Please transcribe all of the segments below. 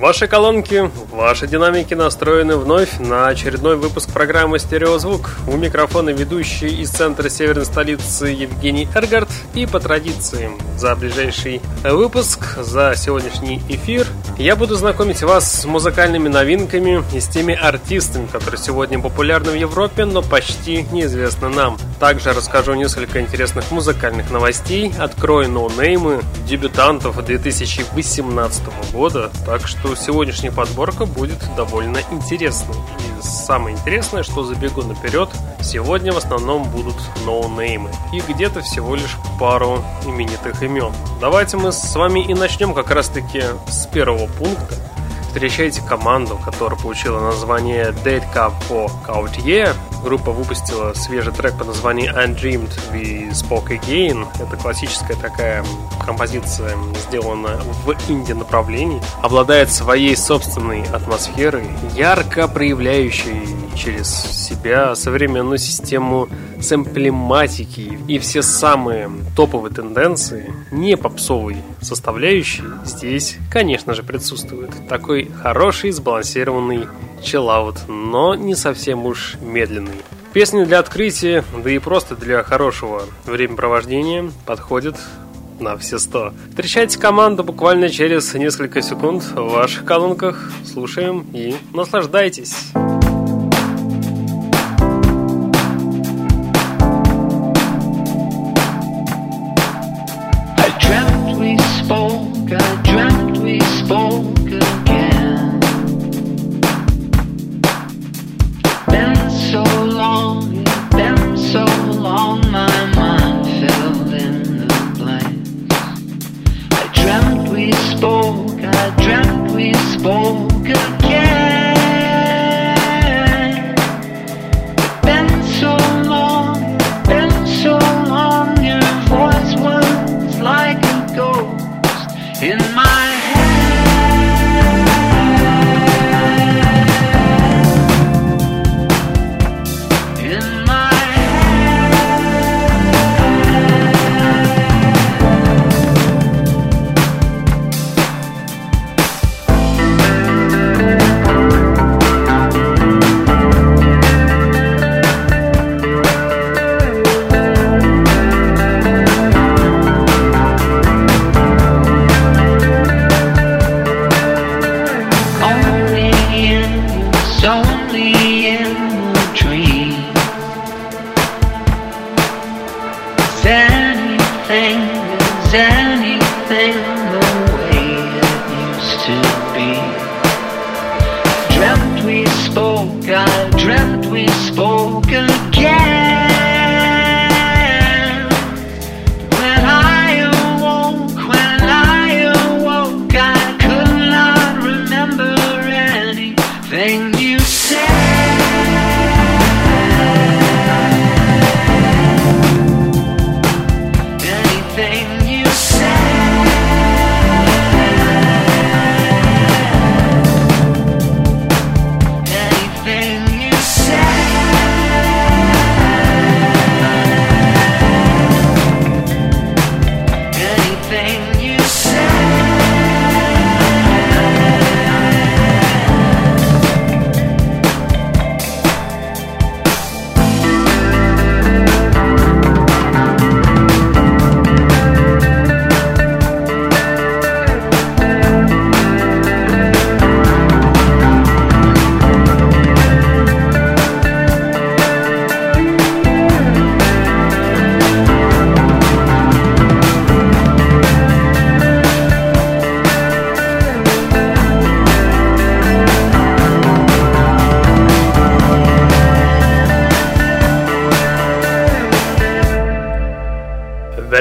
Ваши колонки, ваши динамики настроены вновь на очередной выпуск программы «Стереозвук». У микрофона ведущий из центра северной столицы Евгений Эргард. И по традиции, за ближайший выпуск, за сегодняшний эфир, я буду знакомить вас с музыкальными новинками и с теми артистами, которые сегодня популярны в Европе, но почти неизвестны нам. Также расскажу несколько интересных музыкальных новостей, открою ноунеймы дебютантов 2018 года, так что сегодняшняя подборка будет довольно интересной. И самое интересное, что забегу наперед, сегодня в основном будут ноунеймы и где-то всего лишь пару именитых имен. Давайте мы с вами и начнем как раз таки с первого пункта встречайте команду, которая получила название Dead Cup for Coutier. Группа выпустила свежий трек под названием Undreamed We Spoke Again. Это классическая такая композиция, сделана в инди-направлении. Обладает своей собственной атмосферой, ярко проявляющей через себя современную систему сэмплематики и все самые топовые тенденции, не попсовой составляющей, здесь, конечно же, присутствует. Такой хороший, сбалансированный чиллаут, но не совсем уж медленный. Песни для открытия, да и просто для хорошего времяпровождения подходят на все сто. Встречайте команду буквально через несколько секунд в ваших колонках. Слушаем и наслаждайтесь.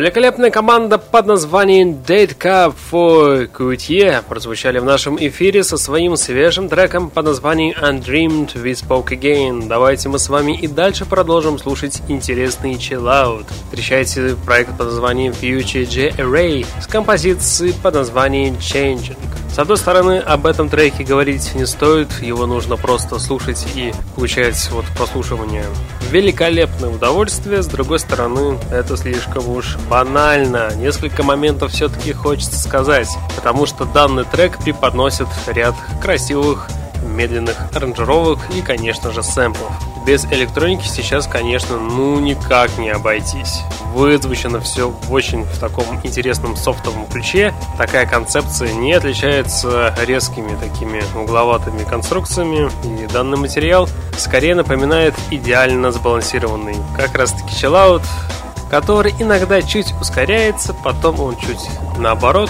Великолепная команда под названием Date Cup for Coutier прозвучали в нашем эфире со своим свежим треком под названием Undreamed We Spoke Again. Давайте мы с вами и дальше продолжим слушать интересный chill out. Встречайте проект под названием Future J Array с композицией под названием Changing. С одной стороны, об этом треке говорить не стоит, его нужно просто слушать и получать вот прослушивание великолепное удовольствие. С другой стороны, это слишком уж банально. Несколько моментов все-таки хочется сказать, потому что данный трек преподносит ряд красивых медленных аранжировок и, конечно же, сэмплов. Без электроники сейчас, конечно, ну никак не обойтись. Вызвучено все очень в таком интересном софтовом ключе. Такая концепция не отличается резкими такими угловатыми конструкциями. И данный материал скорее напоминает идеально сбалансированный как раз таки чиллаут, который иногда чуть ускоряется, потом он чуть наоборот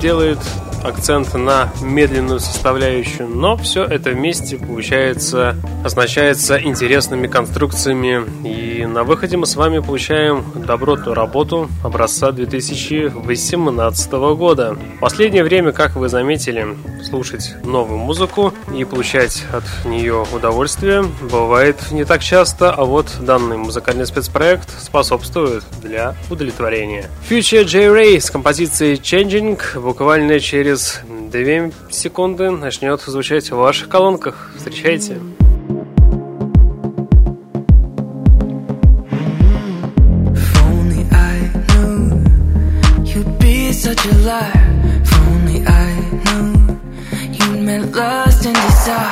делает акцент на медленную составляющую, но все это вместе получается, означается интересными конструкциями. И на выходе мы с вами получаем добротную работу образца 2018 года. В последнее время, как вы заметили, слушать новую музыку и получать от нее удовольствие бывает не так часто, а вот данный музыкальный спецпроект способствует для удовлетворения. Future J-Ray с композицией Changing буквально через через 2 секунды начнет звучать в ваших колонках. Встречайте. such a liar If only I knew You meant lust and desire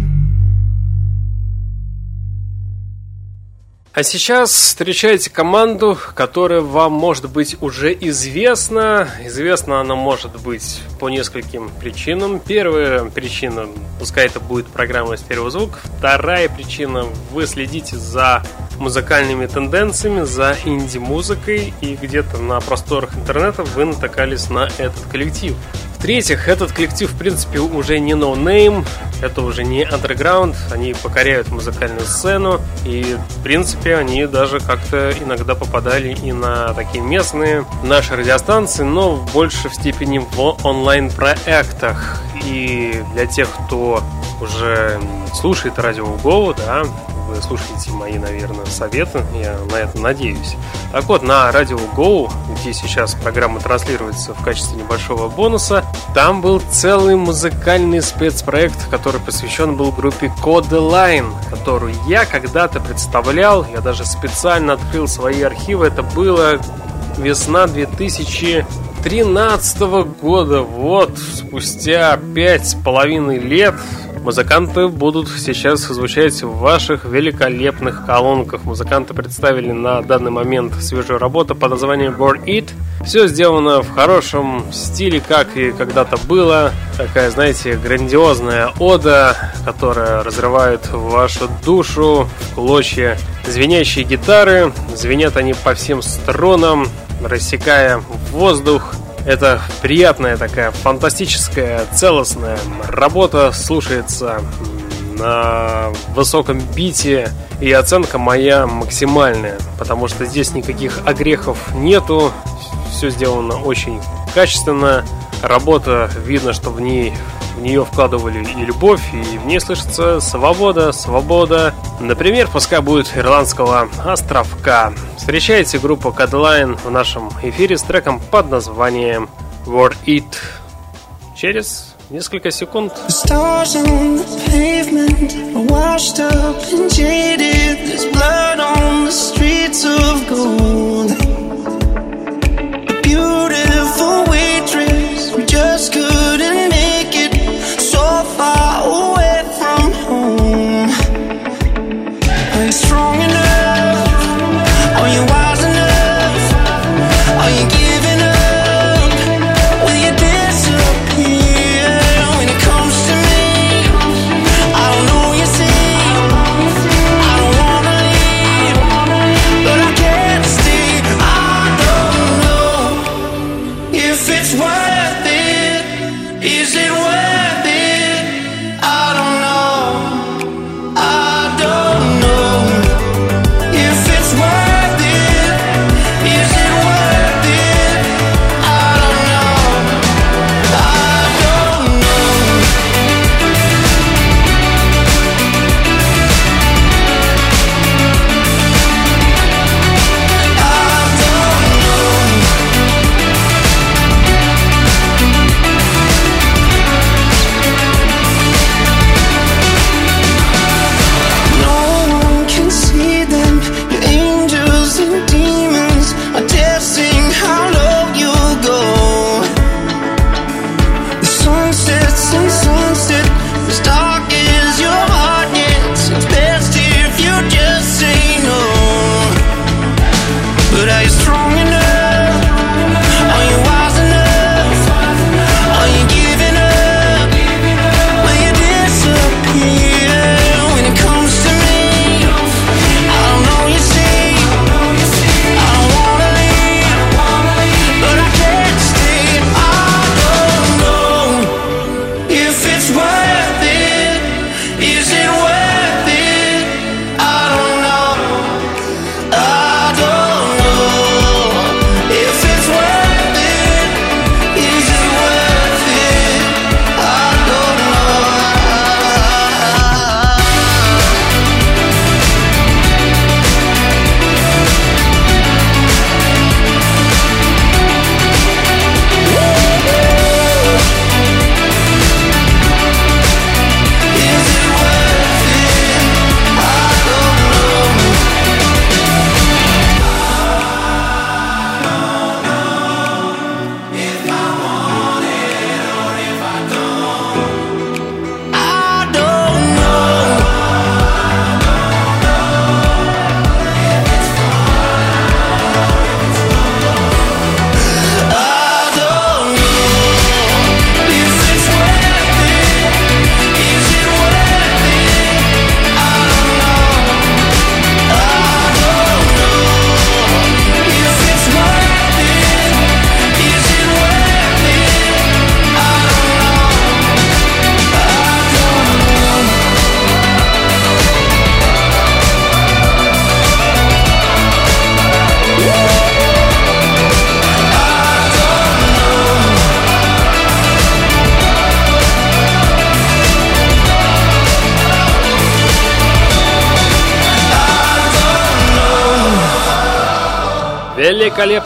А сейчас встречайте команду, которая вам может быть уже известна. Известна она может быть по нескольким причинам. Первая причина, пускай это будет программа «Стереозвук». Вторая причина, вы следите за музыкальными тенденциями, за инди-музыкой, и где-то на просторах интернета вы натыкались на этот коллектив. В-третьих, этот коллектив, в принципе, уже не no name, это уже не underground, они покоряют музыкальную сцену, и, в принципе, они даже как-то иногда попадали и на такие местные наши радиостанции, но больше в степени в онлайн-проектах. И для тех, кто уже слушает радио Go, да, вы слушаете мои, наверное, советы, я на это надеюсь. Так вот, на радио Go, где сейчас программа транслируется в качестве небольшого бонуса, там был целый музыкальный спецпроект, который посвящен был группе Codeline, которую я когда-то представлял, я даже специально открыл свои архивы, это было весна 2000 2013 года, вот, спустя пять с половиной лет Музыканты будут сейчас звучать в ваших великолепных колонках. Музыканты представили на данный момент свежую работу под названием Born It. Все сделано в хорошем стиле, как и когда-то было. Такая, знаете, грандиозная ода, которая разрывает вашу душу в клочья. Звенящие гитары, звенят они по всем струнам, рассекая воздух. Это приятная такая фантастическая целостная работа, слушается на высоком бите, и оценка моя максимальная, потому что здесь никаких огрехов нету, все сделано очень качественно, работа, видно, что в ней в нее вкладывали и любовь, и в ней слышится свобода, свобода. Например, пускай будет ирландского островка. Встречайте группу Codline в нашем эфире с треком под названием Word It. Через несколько секунд. Beautiful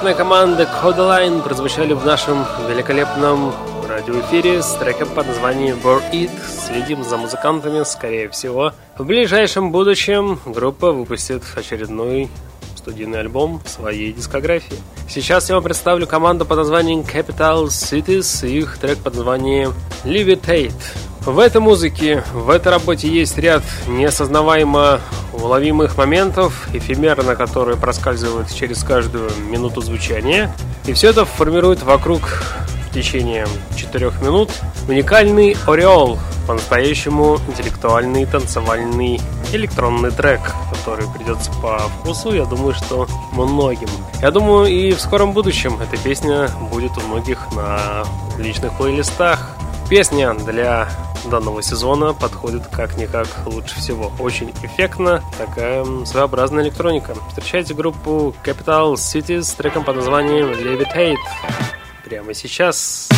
великолепная команда Codeline прозвучали в нашем великолепном радиоэфире с треком под названием Bore It. Следим за музыкантами, скорее всего. В ближайшем будущем группа выпустит очередной студийный альбом своей дискографии. Сейчас я вам представлю команду под названием Capital Cities и их трек под названием Levitate. В этой музыке, в этой работе есть ряд неосознаваемо уловимых моментов, эфемерно, которые проскальзывают через каждую минуту звучания. И все это формирует вокруг в течение четырех минут уникальный ореол, по-настоящему интеллектуальный танцевальный электронный трек, который придется по вкусу, я думаю, что многим. Я думаю, и в скором будущем эта песня будет у многих на личных плейлистах. Песня для данного сезона подходит как-никак лучше всего. Очень эффектно, такая своеобразная электроника. Встречайте группу Capital Cities с треком под названием Levitate. Прямо сейчас.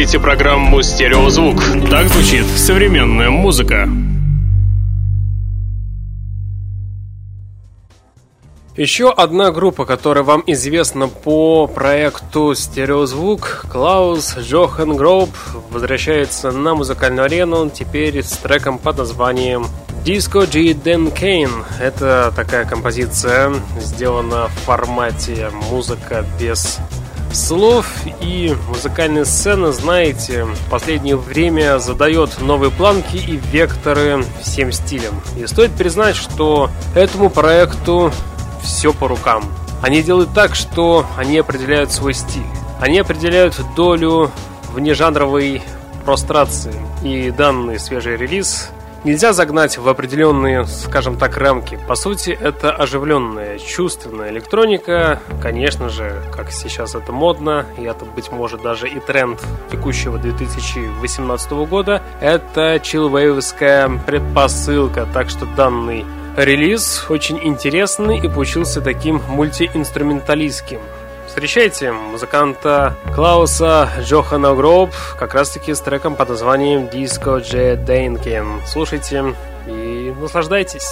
Слушаете программу «Стереозвук». Так звучит современная музыка. Еще одна группа, которая вам известна по проекту «Стереозвук», Клаус Джохан Гроуп возвращается на музыкальную арену, теперь с треком под названием Disco G Den Kane. Это такая композиция, сделана в формате музыка без слов и музыкальная сцена, знаете, в последнее время задает новые планки и векторы всем стилям. И стоит признать, что этому проекту все по рукам. Они делают так, что они определяют свой стиль. Они определяют долю внежанровой прострации. И данный свежий релиз нельзя загнать в определенные, скажем так, рамки. По сути, это оживленная, чувственная электроника. Конечно же, как сейчас это модно, и это, быть может, даже и тренд текущего 2018 года, это чиллвейвская предпосылка. Так что данный релиз очень интересный и получился таким мультиинструменталистским. Встречайте музыканта Клауса Джохана Гроб как раз таки с треком под названием Disco J Dainkin. Слушайте и наслаждайтесь.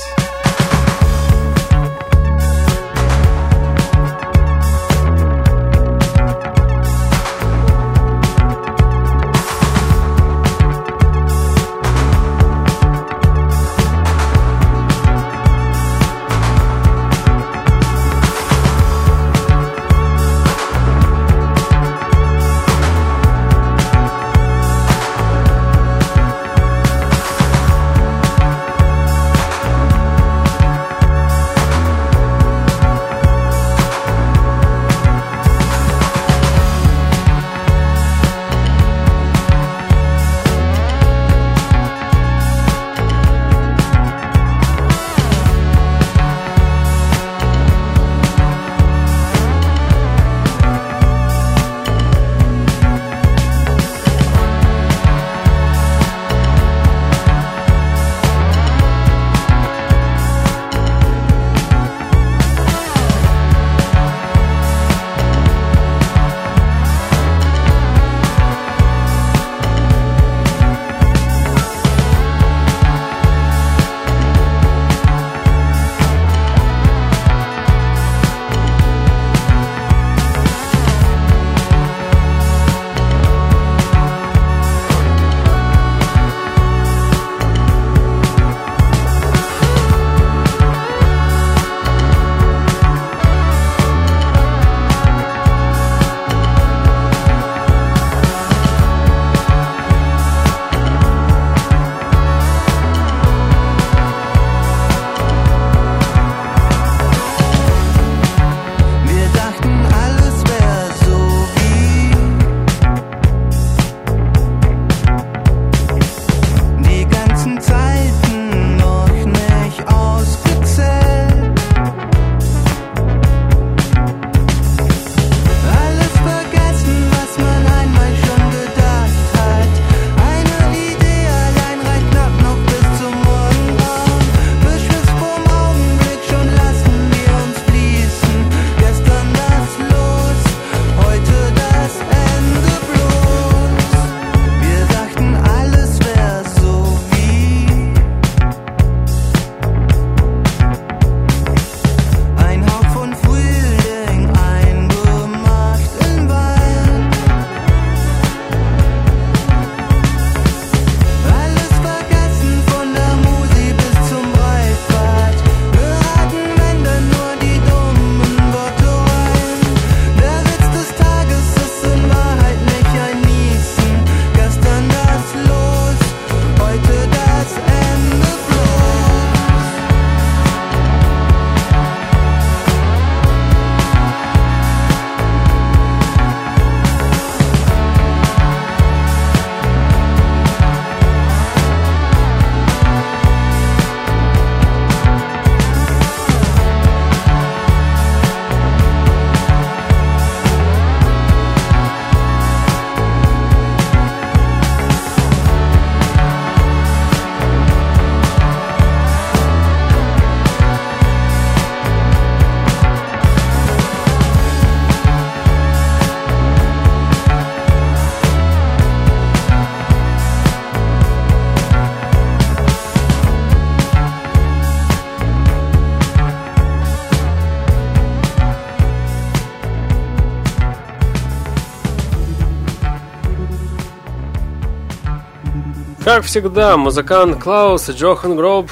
Как всегда, музыкант Клаус Джохан Гроб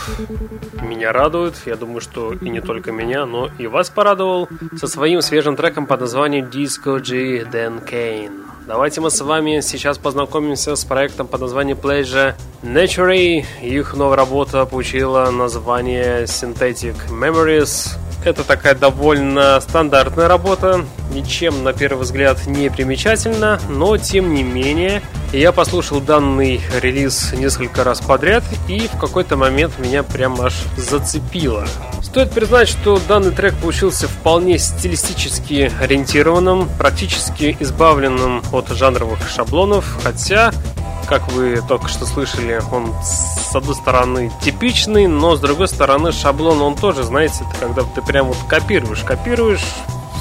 меня радует. Я думаю, что и не только меня, но и вас порадовал со своим свежим треком под названием Disco G Dan Kane. Давайте мы с вами сейчас познакомимся с проектом под названием Pleasure Nature. Их новая работа получила название Synthetic Memories. Это такая довольно стандартная работа, ничем на первый взгляд не примечательна, но тем не менее Я послушал данный релиз несколько раз подряд, и в какой-то момент меня прям аж зацепило. Стоит признать, что данный трек получился вполне стилистически ориентированным, практически избавленным от жанровых шаблонов, хотя как вы только что слышали, он с одной стороны типичный, но с другой стороны шаблон он тоже, знаете, это когда ты прям вот копируешь, копируешь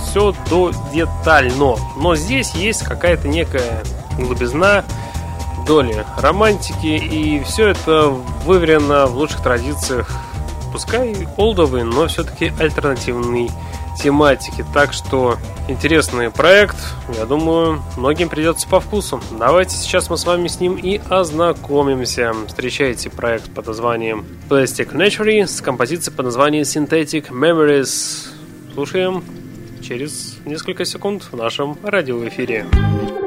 все до детально. Но здесь есть какая-то некая глубизна, доли романтики, и все это выверено в лучших традициях, пускай олдовый, но все-таки альтернативный тематики. Так что интересный проект, я думаю, многим придется по вкусу. Давайте сейчас мы с вами с ним и ознакомимся. Встречайте проект под названием Plastic Naturally с композицией под названием Synthetic Memories. Слушаем через несколько секунд в нашем радиоэфире. эфире.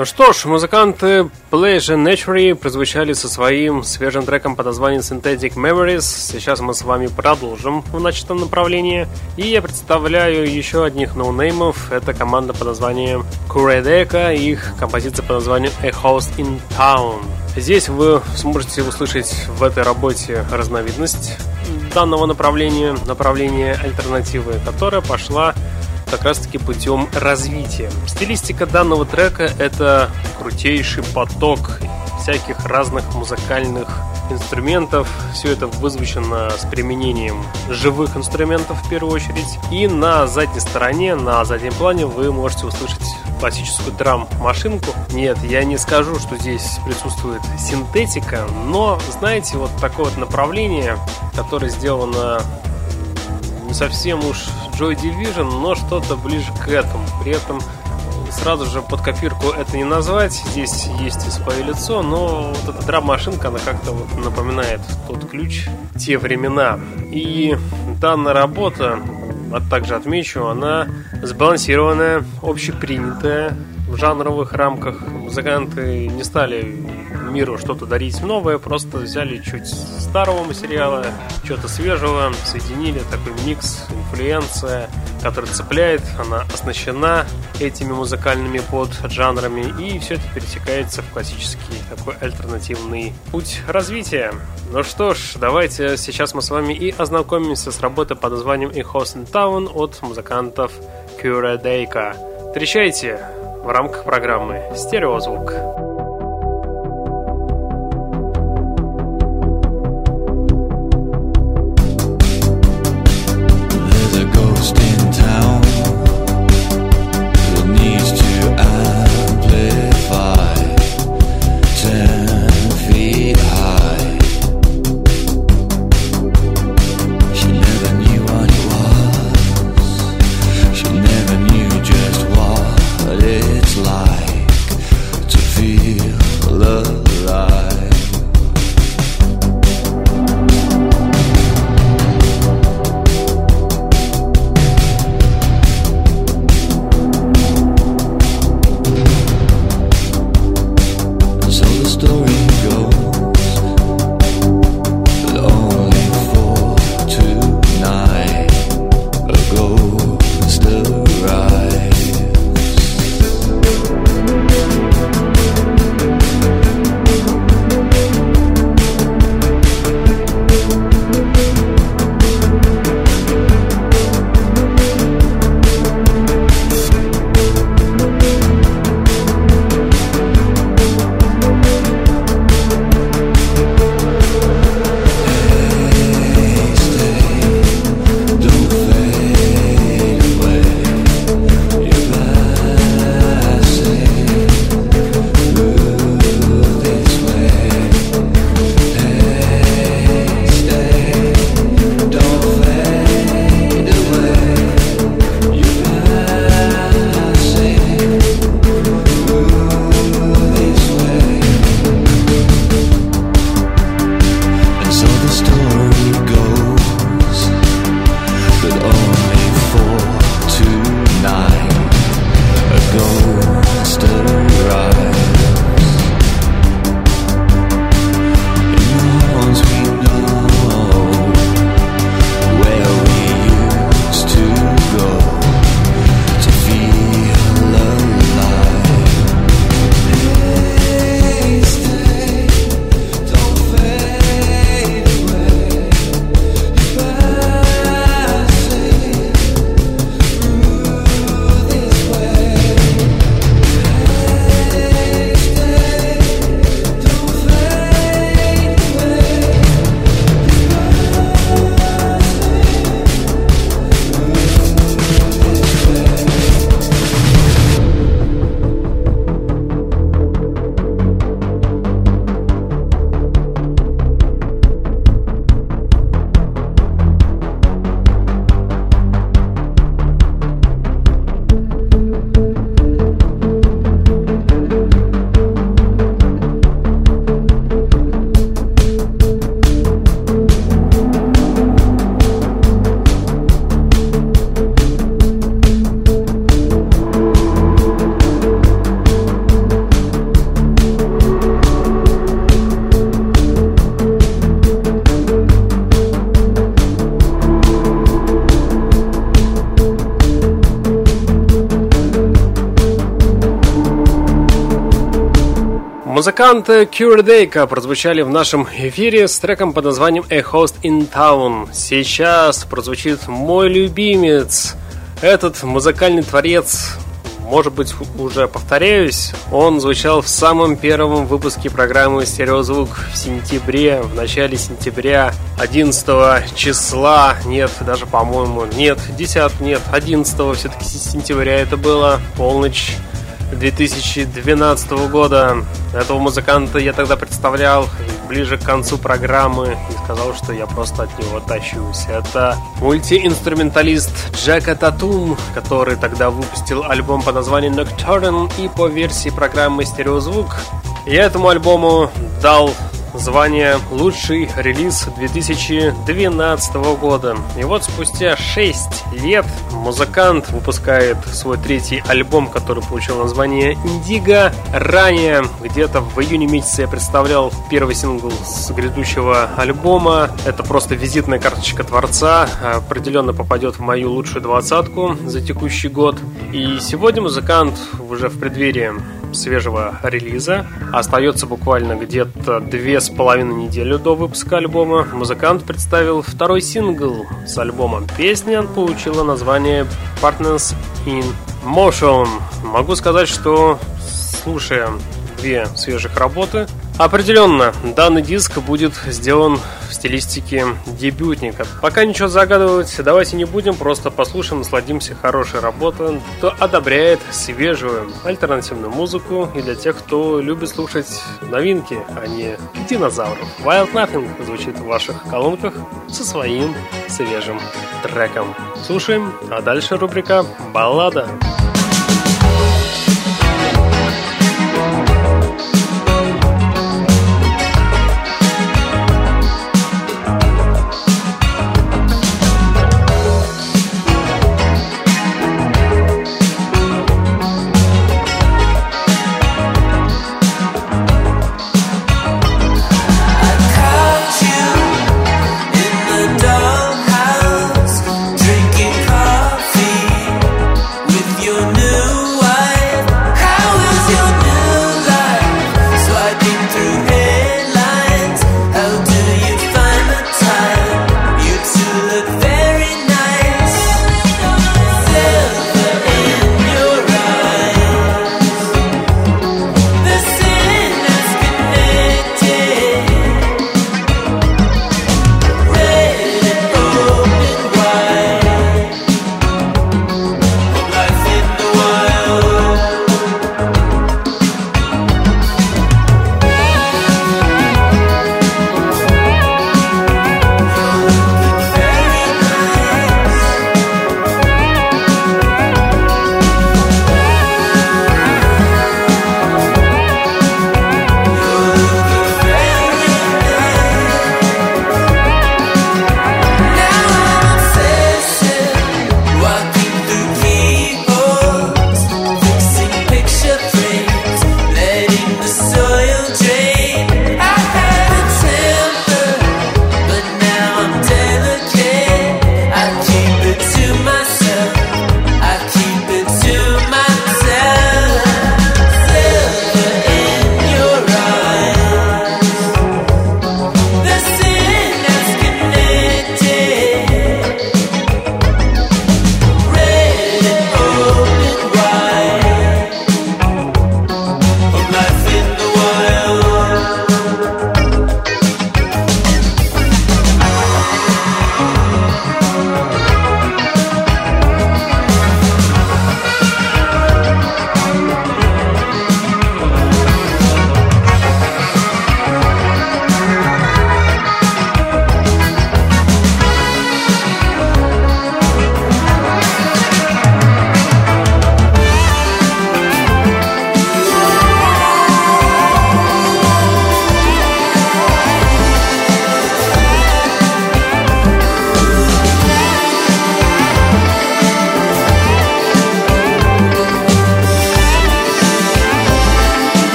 Ну что ж, музыканты Pleasure Naturally прозвучали со своим свежим треком под названием Synthetic Memories. Сейчас мы с вами продолжим в начатом направлении. И я представляю еще одних ноунеймов. Это команда под названием Kuredeka и их композиция под названием A House in Town. Здесь вы сможете услышать в этой работе разновидность данного направления, направление альтернативы, которая пошла как раз-таки путем развития. Стилистика данного трека — это крутейший поток всяких разных музыкальных инструментов. Все это вызвучено с применением живых инструментов в первую очередь. И на задней стороне, на заднем плане вы можете услышать классическую драм-машинку. Нет, я не скажу, что здесь присутствует синтетика, но, знаете, вот такое вот направление, которое сделано не совсем уж Joy Division, но что-то ближе к этому. При этом сразу же под копирку это не назвать. Здесь есть и свое лицо, но вот эта драм-машинка, она как-то вот напоминает тот ключ, те времена. И данная работа, а также отмечу, она сбалансированная, общепринятая в жанровых рамках. Музыканты не стали миру что-то дарить новое, просто взяли чуть старого материала, что-то свежего, соединили такой микс, инфлюенция, который цепляет, она оснащена этими музыкальными поджанрами, и все это пересекается в классический такой альтернативный путь развития. Ну что ж, давайте сейчас мы с вами и ознакомимся с работой под названием «И Host Town» от музыкантов Cura Дейка. Встречайте в рамках программы «Стереозвук». Музыканты Cure Дейка прозвучали в нашем эфире с треком под названием A Host in Town. Сейчас прозвучит мой любимец. Этот музыкальный творец, может быть, уже повторяюсь, он звучал в самом первом выпуске программы «Стереозвук» в сентябре, в начале сентября, 11 числа, нет, даже, по-моему, нет, 10, нет, 11 все-таки сентября это было, полночь 2012 года. Этого музыканта я тогда представлял ближе к концу программы и сказал, что я просто от него тащусь. Это мультиинструменталист Джека Татум, который тогда выпустил альбом по названию Nocturne и по версии программы Стереозвук. Я этому альбому дал звание «Лучший релиз 2012 года». И вот спустя 6 лет музыкант выпускает свой третий альбом, который получил название «Индиго». Ранее, где-то в июне месяце, я представлял первый сингл с грядущего альбома. Это просто визитная карточка творца. Определенно попадет в мою лучшую двадцатку за текущий год. И сегодня музыкант уже в преддверии свежего релиза. Остается буквально где-то две с половиной недели до выпуска альбома. Музыкант представил второй сингл с альбома. Песня получила название Partners in Motion. Могу сказать, что слушая две свежих работы, Определенно, данный диск будет сделан в стилистике дебютника. Пока ничего загадывать давайте не будем, просто послушаем, насладимся хорошей работой, кто одобряет свежую альтернативную музыку и для тех, кто любит слушать новинки, а не динозавров. Wild Nothing звучит в ваших колонках со своим свежим треком. Слушаем, а дальше рубрика «Баллада». with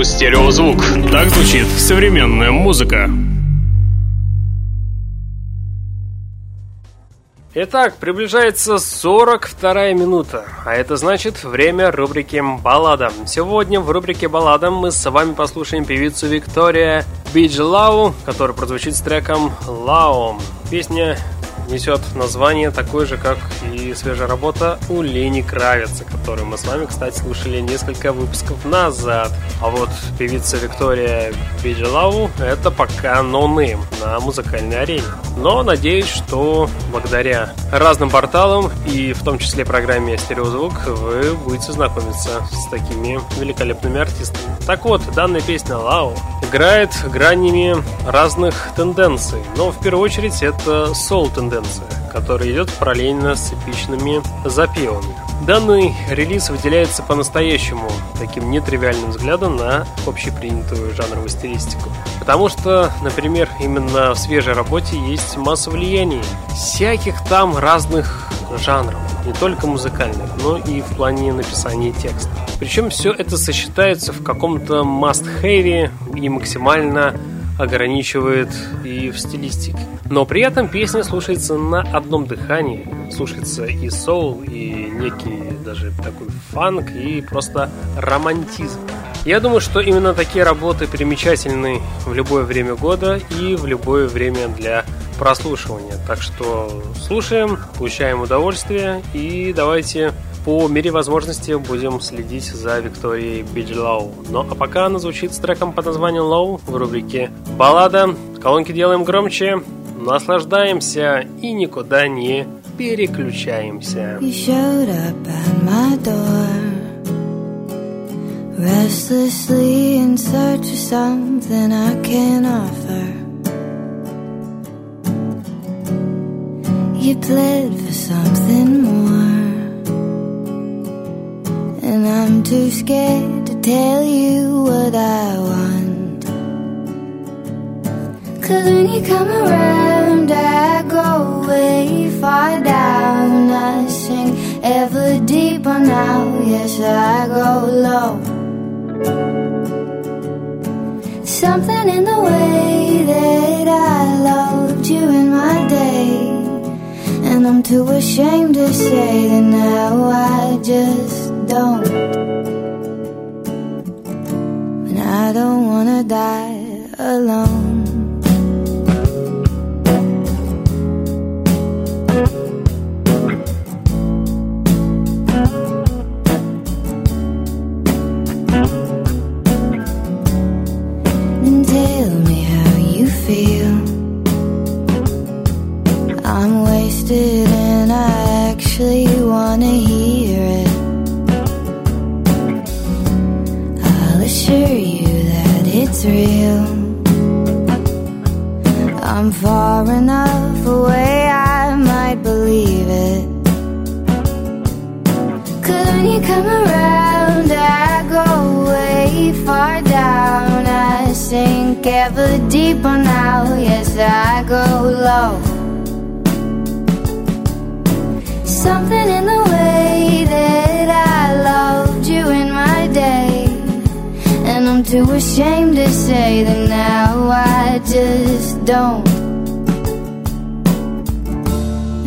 программу «Стереозвук». Так звучит современная музыка. Итак, приближается 42 минута, а это значит время рубрики «Баллада». Сегодня в рубрике «Баллада» мы с вами послушаем певицу Виктория Биджлау, которая прозвучит с треком «Лао». Песня несет название такое же, как и свежая работа у Лени Кравица, которую мы с вами, кстати, слушали несколько выпусков назад. А вот певица Виктория Биджилау — это пока ноунейм на музыкальной арене. Но надеюсь, что благодаря разным порталам и в том числе программе «Стереозвук» вы будете знакомиться с такими великолепными артистами. Так вот, данная песня «Лау» играет гранями разных тенденций, но в первую очередь это соул-тенденция, которая идет параллельно с эпичными запевами. Данный релиз выделяется по-настоящему таким нетривиальным взглядом на общепринятую жанровую стилистику. Потому что, например, именно в свежей работе есть масса влияний всяких там разных жанров, не только музыкальных, но и в плане написания текста. Причем все это сочетается в каком-то must-have и максимально ограничивает и в стилистике. Но при этом песня слушается на одном дыхании. Слушается и соул, и некий даже такой фанк, и просто романтизм. Я думаю, что именно такие работы примечательны в любое время года и в любое время для прослушивания. Так что слушаем, получаем удовольствие и давайте по мере возможности будем следить за Викторией Биджлоу. Ну а пока она звучит с треком под названием Low в рубрике «Баллада». Колонки делаем громче, наслаждаемся и никуда не переключаемся. You pled for something more. And I'm too scared to tell you what I want. Cause when you come around, I go way far down. I sink ever deeper now. Yes, I go low. Something in the way that I loved you in my day. And I'm too ashamed to say that now I just don't. And I don't wanna die alone. Go low. Something in the way that I loved you in my day. And I'm too ashamed to say that now I just don't.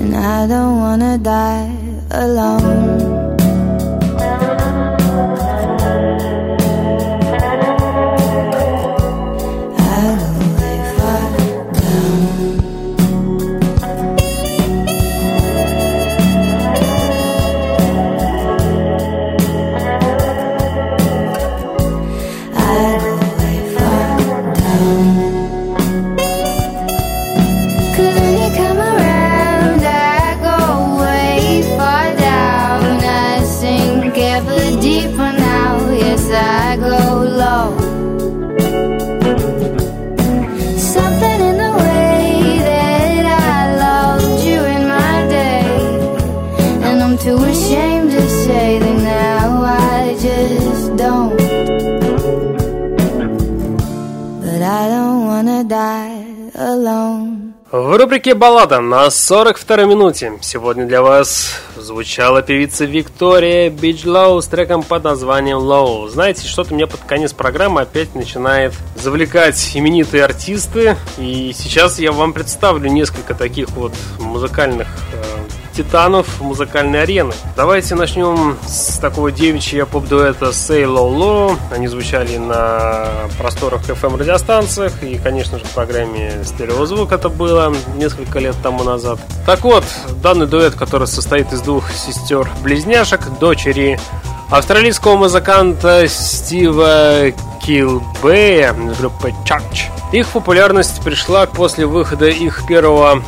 And I don't wanna die alone. В рубрике «Баллада» на 42-й минуте сегодня для вас звучала певица Виктория Биджлоу с треком под названием «Low». Знаете, что-то меня под конец программы опять начинает завлекать именитые артисты, и сейчас я вам представлю несколько таких вот музыкальных э, титанов музыкальной арены. Давайте начнем с такого девичьего поп-дуэта Say Low Low. Они звучали на просторах FM радиостанциях и, конечно же, в программе Стереозвук это было несколько лет тому назад. Так вот, данный дуэт, который состоит из двух сестер-близняшек, дочери австралийского музыканта Стива Килбея группы Church. Их популярность пришла после выхода их первого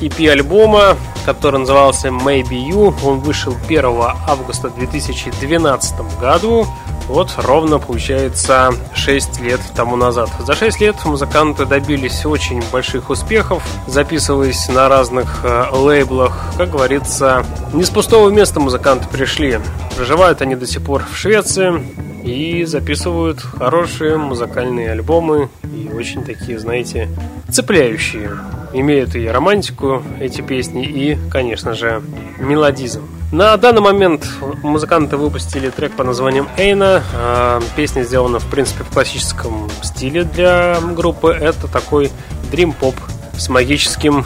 EP-альбома который назывался Maybe You. Он вышел 1 августа 2012 году. Вот ровно получается 6 лет тому назад. За 6 лет музыканты добились очень больших успехов, записываясь на разных э, лейблах. Как говорится, не с пустого места музыканты пришли. Проживают они до сих пор в Швеции и записывают хорошие музыкальные альбомы и очень такие, знаете, цепляющие. Имеют и романтику эти песни, и, конечно же, мелодизм. На данный момент музыканты выпустили трек под названием Эйна. А, песня сделана, в принципе, в классическом стиле для группы. Это такой дрим-поп с магическим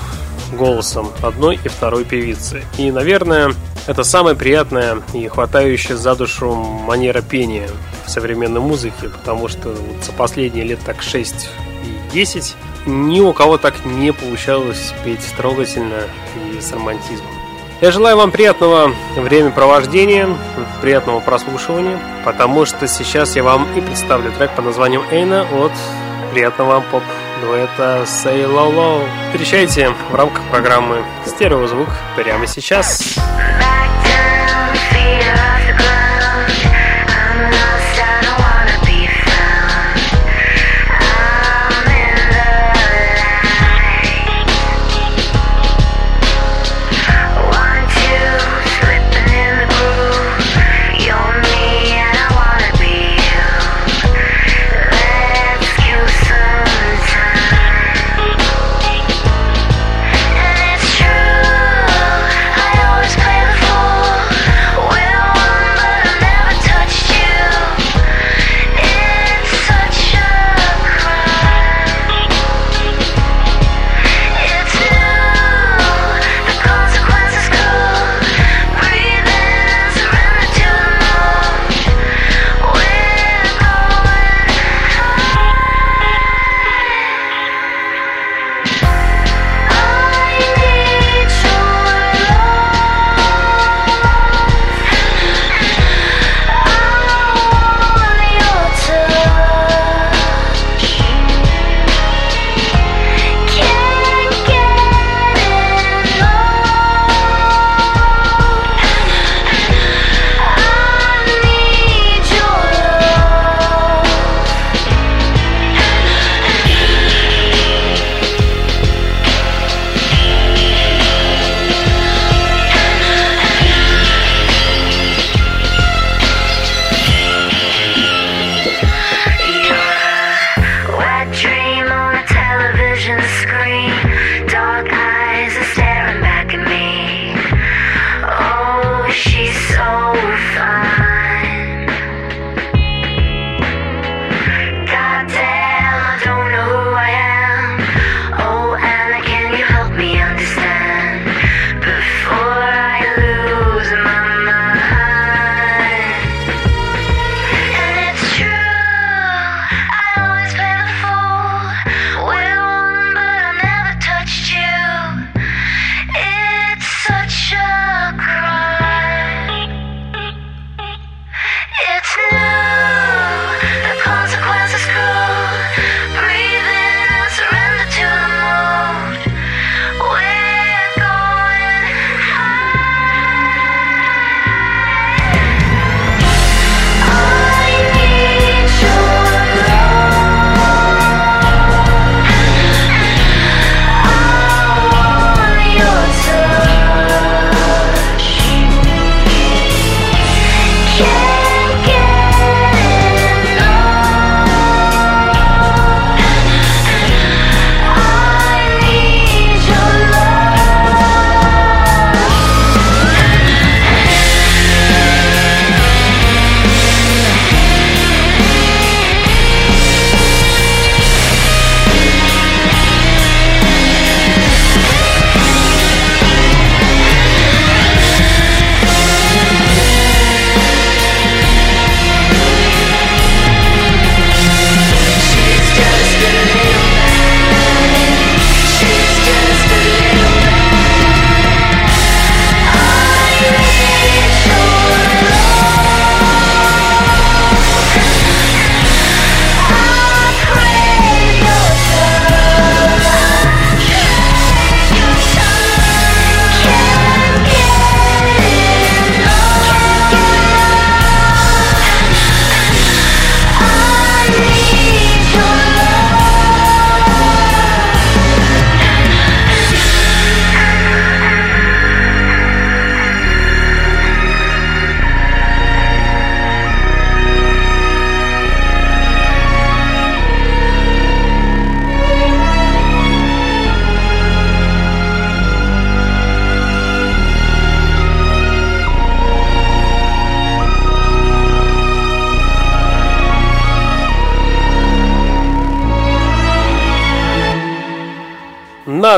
голосом одной и второй певицы. И, наверное, это самая приятная и хватающая за душу манера пения в современной музыке, потому что вот за последние лет так 6 и 10 ни у кого так не получалось петь трогательно и с романтизмом. Я желаю вам приятного времяпровождения, приятного прослушивания, потому что сейчас я вам и представлю трек под названием Эйна от приятного поп-дуэта Say Low Low. Встречайте в рамках программы «Стереозвук» прямо сейчас. Сейчас.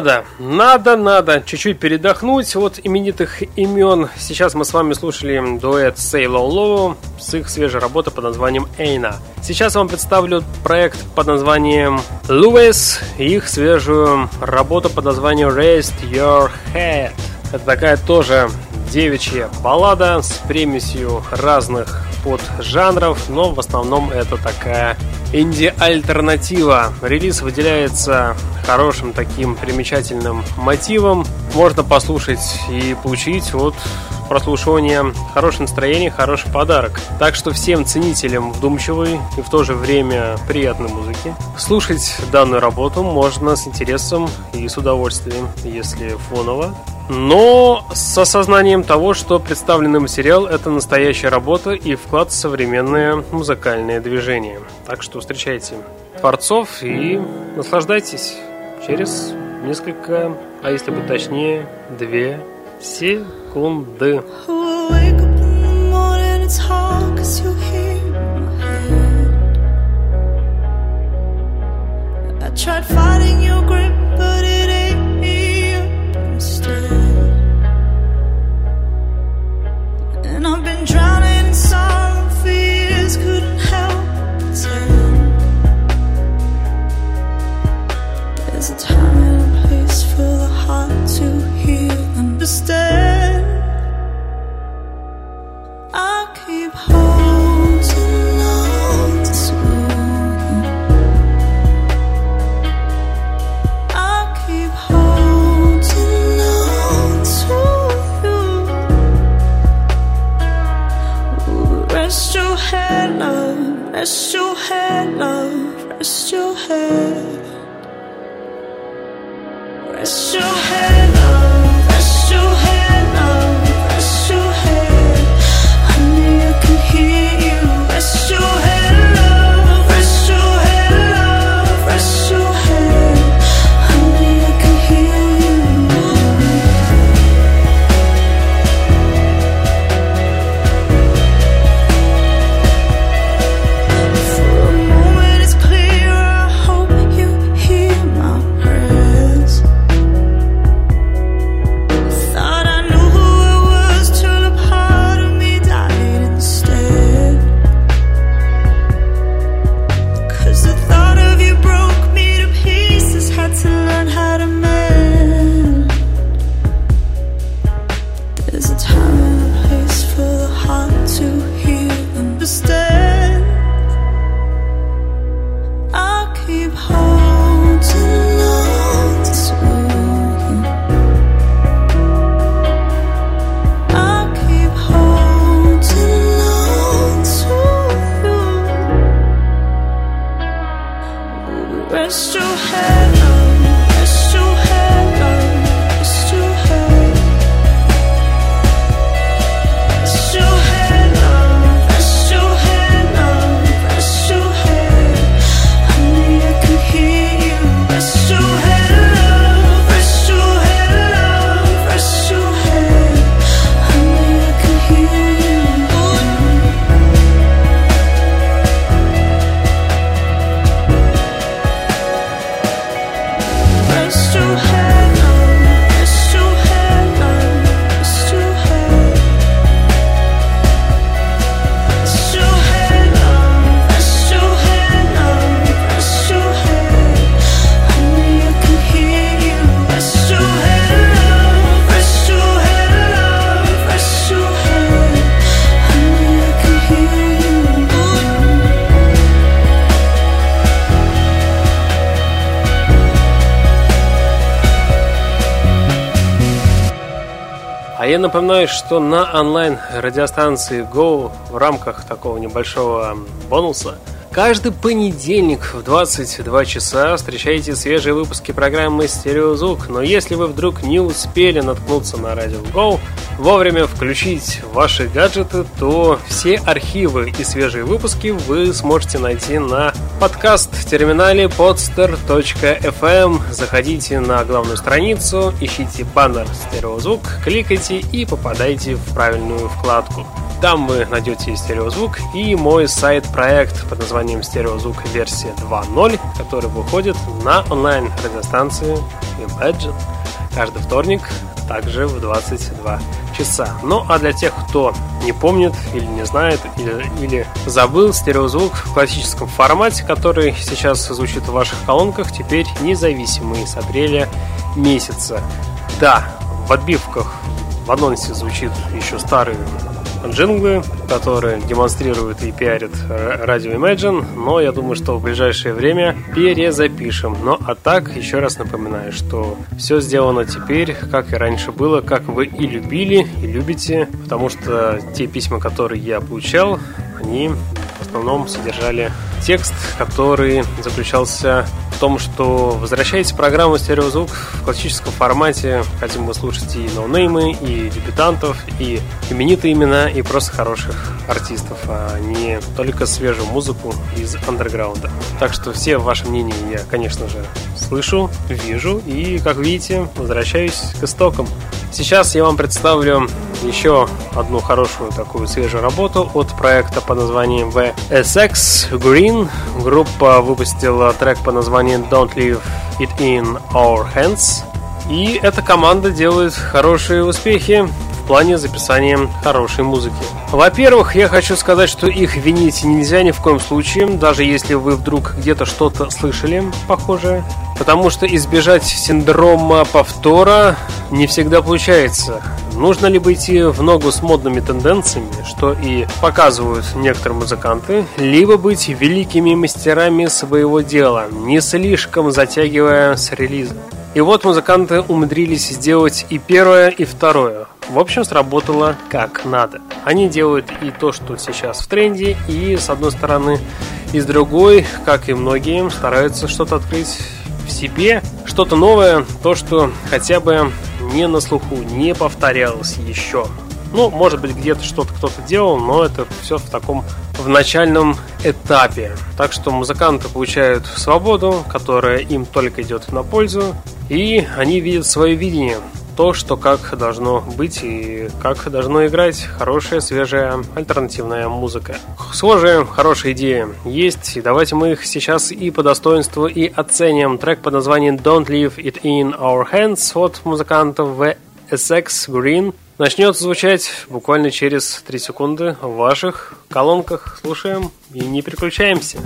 Надо, надо, надо чуть-чуть передохнуть от именитых имен. Сейчас мы с вами слушали дуэт Low Low с их свежей работы под названием Эйна. Сейчас я вам представлю проект под названием Lewis и их свежую работу под названием Raised Your Head. Это такая тоже девичья баллада с примесью разных поджанров, но в основном это такая инди-альтернатива. Релиз выделяется хорошим таким примечательным мотивом. Можно послушать и получить от прослушивания хорошее настроение, хороший подарок. Так что всем ценителям вдумчивой и в то же время приятной музыки слушать данную работу можно с интересом и с удовольствием, если фоново но с осознанием того, что представленный материал – это настоящая работа и вклад в современное музыкальное движение. Так что встречайте творцов и наслаждайтесь через несколько, а если быть точнее, две секунды. tried fighting your grip, but it ain't me instead. And I've been drowning in sorrow for years, couldn't help but tell. There's a time and a place for the heart to heal, understand. Я напоминаю, что на онлайн-радиостанции Go в рамках такого небольшого бонуса каждый понедельник в 22 часа встречаете свежие выпуски программы «Стереозвук». Но если вы вдруг не успели наткнуться на радио Go, вовремя включить ваши гаджеты, то все архивы и свежие выпуски вы сможете найти на подкаст-терминале podster.fm. Заходите на главную страницу, ищите баннер «Стереозвук», кликайте и попадайте в правильную вкладку. Там вы найдете стереозвук и мой сайт-проект под названием названием «Стереозвук версия 2.0», который выходит на онлайн-радиостанции Imagine каждый вторник, также в 22 часа. Ну а для тех, кто не помнит или не знает, или, или забыл стереозвук в классическом формате, который сейчас звучит в ваших колонках, теперь независимый с апреля месяца. Да, в отбивках в анонсе звучит еще старый джинглы, которые демонстрируют и пиарят радио Imagine, но я думаю, что в ближайшее время перезапишем. Но а так, еще раз напоминаю, что все сделано теперь, как и раньше было, как вы и любили, и любите, потому что те письма, которые я получал, они основном содержали текст, который заключался том, что возвращаете программу «Стереозвук» в классическом формате. Хотим мы слушать и ноунеймы, и дебютантов, и именитые имена, и просто хороших артистов, а не только свежую музыку из андерграунда. Так что все ваши мнения я, конечно же, слышу, вижу, и, как видите, возвращаюсь к истокам. Сейчас я вам представлю еще одну хорошую такую свежую работу от проекта под названием VSX Green. Группа выпустила трек по названию Don't Leave It In Our Hands. И эта команда делает хорошие успехи плане записания хорошей музыки. Во-первых, я хочу сказать, что их винить нельзя ни в коем случае, даже если вы вдруг где-то что-то слышали похожее. Потому что избежать синдрома повтора не всегда получается. Нужно либо идти в ногу с модными тенденциями, что и показывают некоторые музыканты, либо быть великими мастерами своего дела, не слишком затягивая с релизом. И вот музыканты умудрились сделать и первое, и второе. В общем, сработало как надо. Они делают и то, что сейчас в тренде, и с одной стороны, и с другой, как и многие, стараются что-то открыть в себе, что-то новое, то, что хотя бы не на слуху, не повторялось еще. Ну, может быть, где-то что-то кто-то делал, но это все в таком в начальном этапе. Так что музыканты получают свободу, которая им только идет на пользу, и они видят свое видение то, что как должно быть и как должно играть хорошая, свежая, альтернативная музыка. Схожие, хорошие идеи есть, и давайте мы их сейчас и по достоинству и оценим. Трек под названием Don't Leave It In Our Hands от музыкантов VSX Green начнет звучать буквально через 3 секунды в ваших колонках. Слушаем и не переключаемся.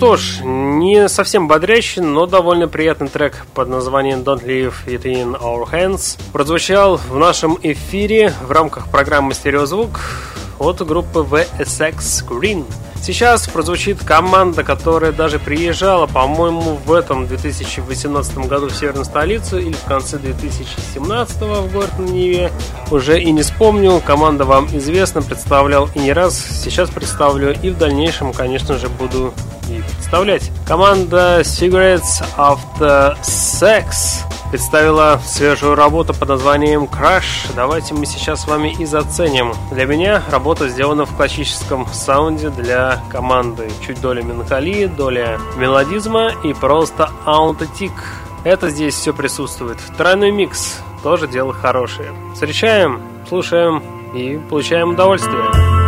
Что ж, не совсем бодрящий, но довольно приятный трек под названием Don't Leave It In Our Hands прозвучал в нашем эфире в рамках программы «Стереозвук» от группы VSX Green. Сейчас прозвучит команда, которая даже приезжала, по-моему, в этом 2018 году в северную столицу или в конце 2017 в город на Неве. Уже и не вспомню. Команда вам известна, представлял и не раз. Сейчас представлю и в дальнейшем, конечно же, буду и представлять. Команда Cigarettes After Sex представила свежую работу под названием Crash. Давайте мы сейчас с вами и заценим. Для меня работа сделана в классическом саунде для команды. Чуть доля меланхолии, доля мелодизма и просто аутотик. Это здесь все присутствует. Тройной микс. Тоже дело хорошее. Встречаем, слушаем и получаем удовольствие.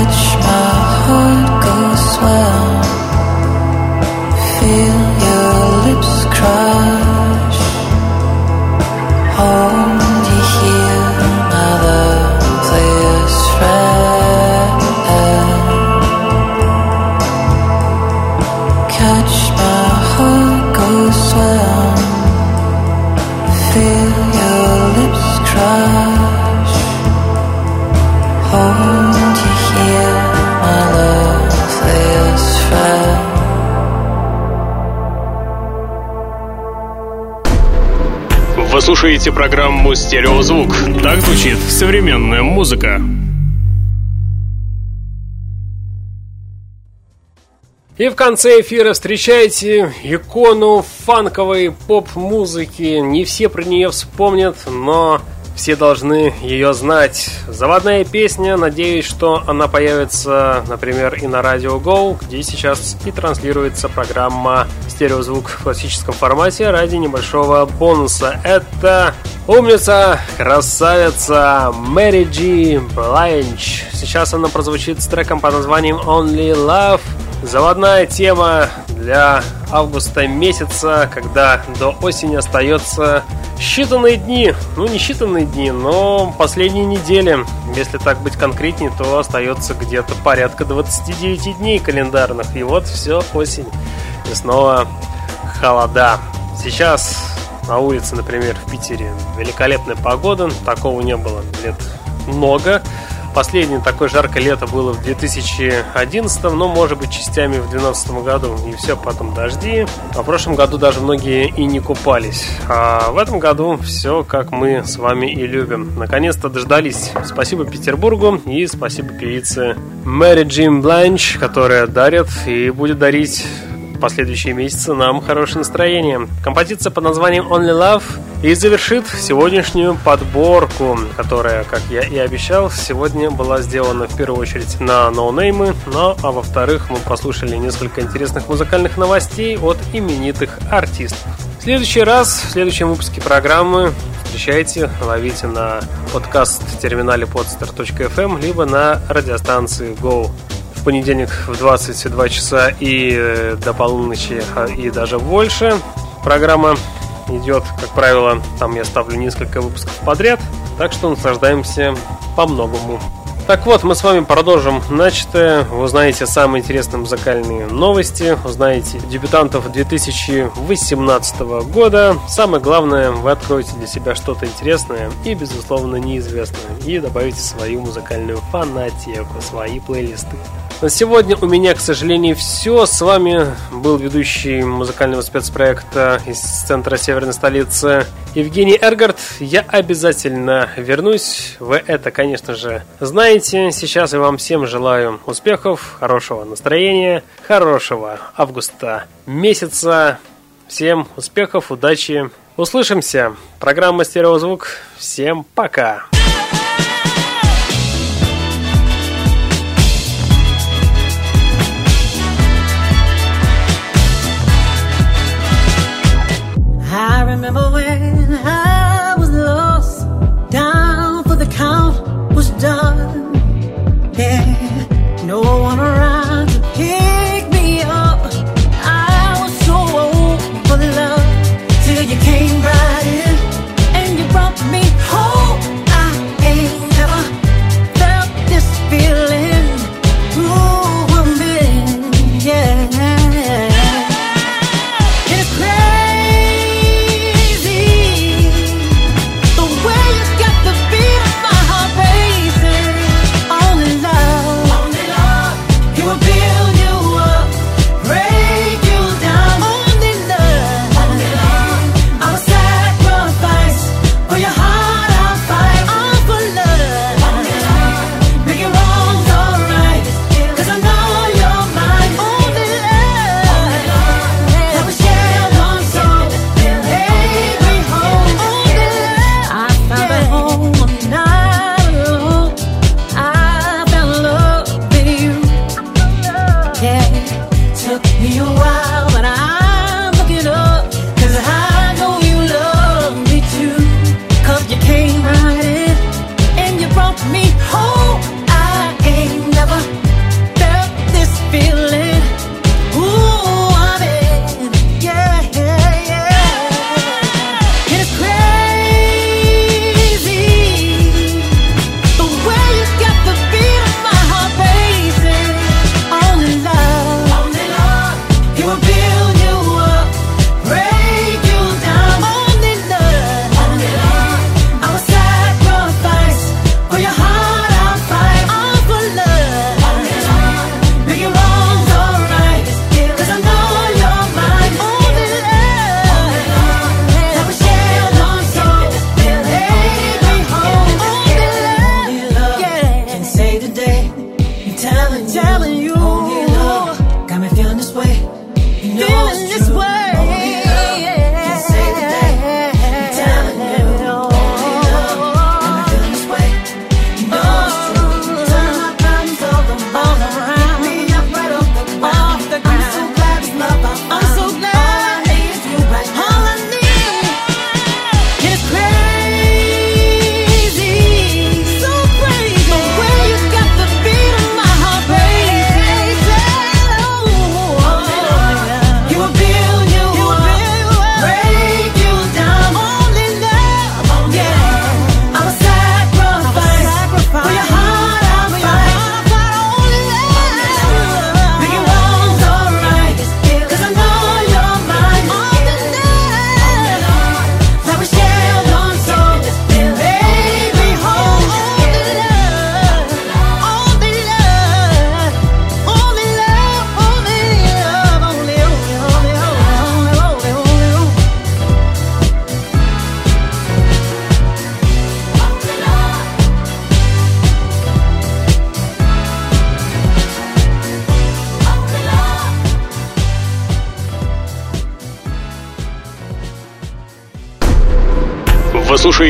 Watch my heart go wild. Слушаете программу «Стереозвук». Так звучит современная музыка. И в конце эфира встречайте икону фанковой поп-музыки. Не все про нее вспомнят, но все должны ее знать. Заводная песня, надеюсь, что она появится, например, и на радио Go, где сейчас и транслируется программа «Стереозвук» в классическом формате ради небольшого бонуса. Это умница, красавица Мэри Джи Блайнч. Сейчас она прозвучит с треком под названием «Only Love». Заводная тема для августа месяца, когда до осени остается считанные дни. Ну, не считанные дни, но последние недели. Если так быть конкретнее, то остается где-то порядка 29 дней календарных. И вот все, осень. И снова холода. Сейчас на улице, например, в Питере великолепная погода. Такого не было лет много. Последнее такое жаркое лето было в 2011, но может быть частями в 2012 году. И все, потом дожди. А в прошлом году даже многие и не купались. А в этом году все как мы с вами и любим. Наконец-то дождались. Спасибо Петербургу и спасибо певице Мэри Джим Бланч, которая дарит и будет дарить последующие месяцы нам хорошее настроение. Композиция под названием Only Love и завершит сегодняшнюю подборку, которая, как я и обещал, сегодня была сделана в первую очередь на ноунеймы, но а во-вторых мы послушали несколько интересных музыкальных новостей от именитых артистов. В следующий раз, в следующем выпуске программы встречайте, ловите на подкаст-терминале podster.fm, либо на радиостанции Go в понедельник в 22 часа и э, до полуночи, а, и даже больше. Программа идет, как правило, там я ставлю несколько выпусков подряд, так что наслаждаемся по-многому. Так вот, мы с вами продолжим начатое. Вы узнаете самые интересные музыкальные новости, узнаете дебютантов 2018 года. Самое главное, вы откроете для себя что-то интересное и, безусловно, неизвестное. И добавите свою музыкальную фанатеку, свои плейлисты. На сегодня у меня, к сожалению, все. С вами был ведущий музыкального спецпроекта из центра северной столицы Евгений Эргард. Я обязательно вернусь. Вы это, конечно же, знаете. Сейчас я вам всем желаю успехов, хорошего настроения, хорошего августа месяца. Всем успехов, удачи. Услышимся. Программа «Стереозвук». Всем пока. I remember when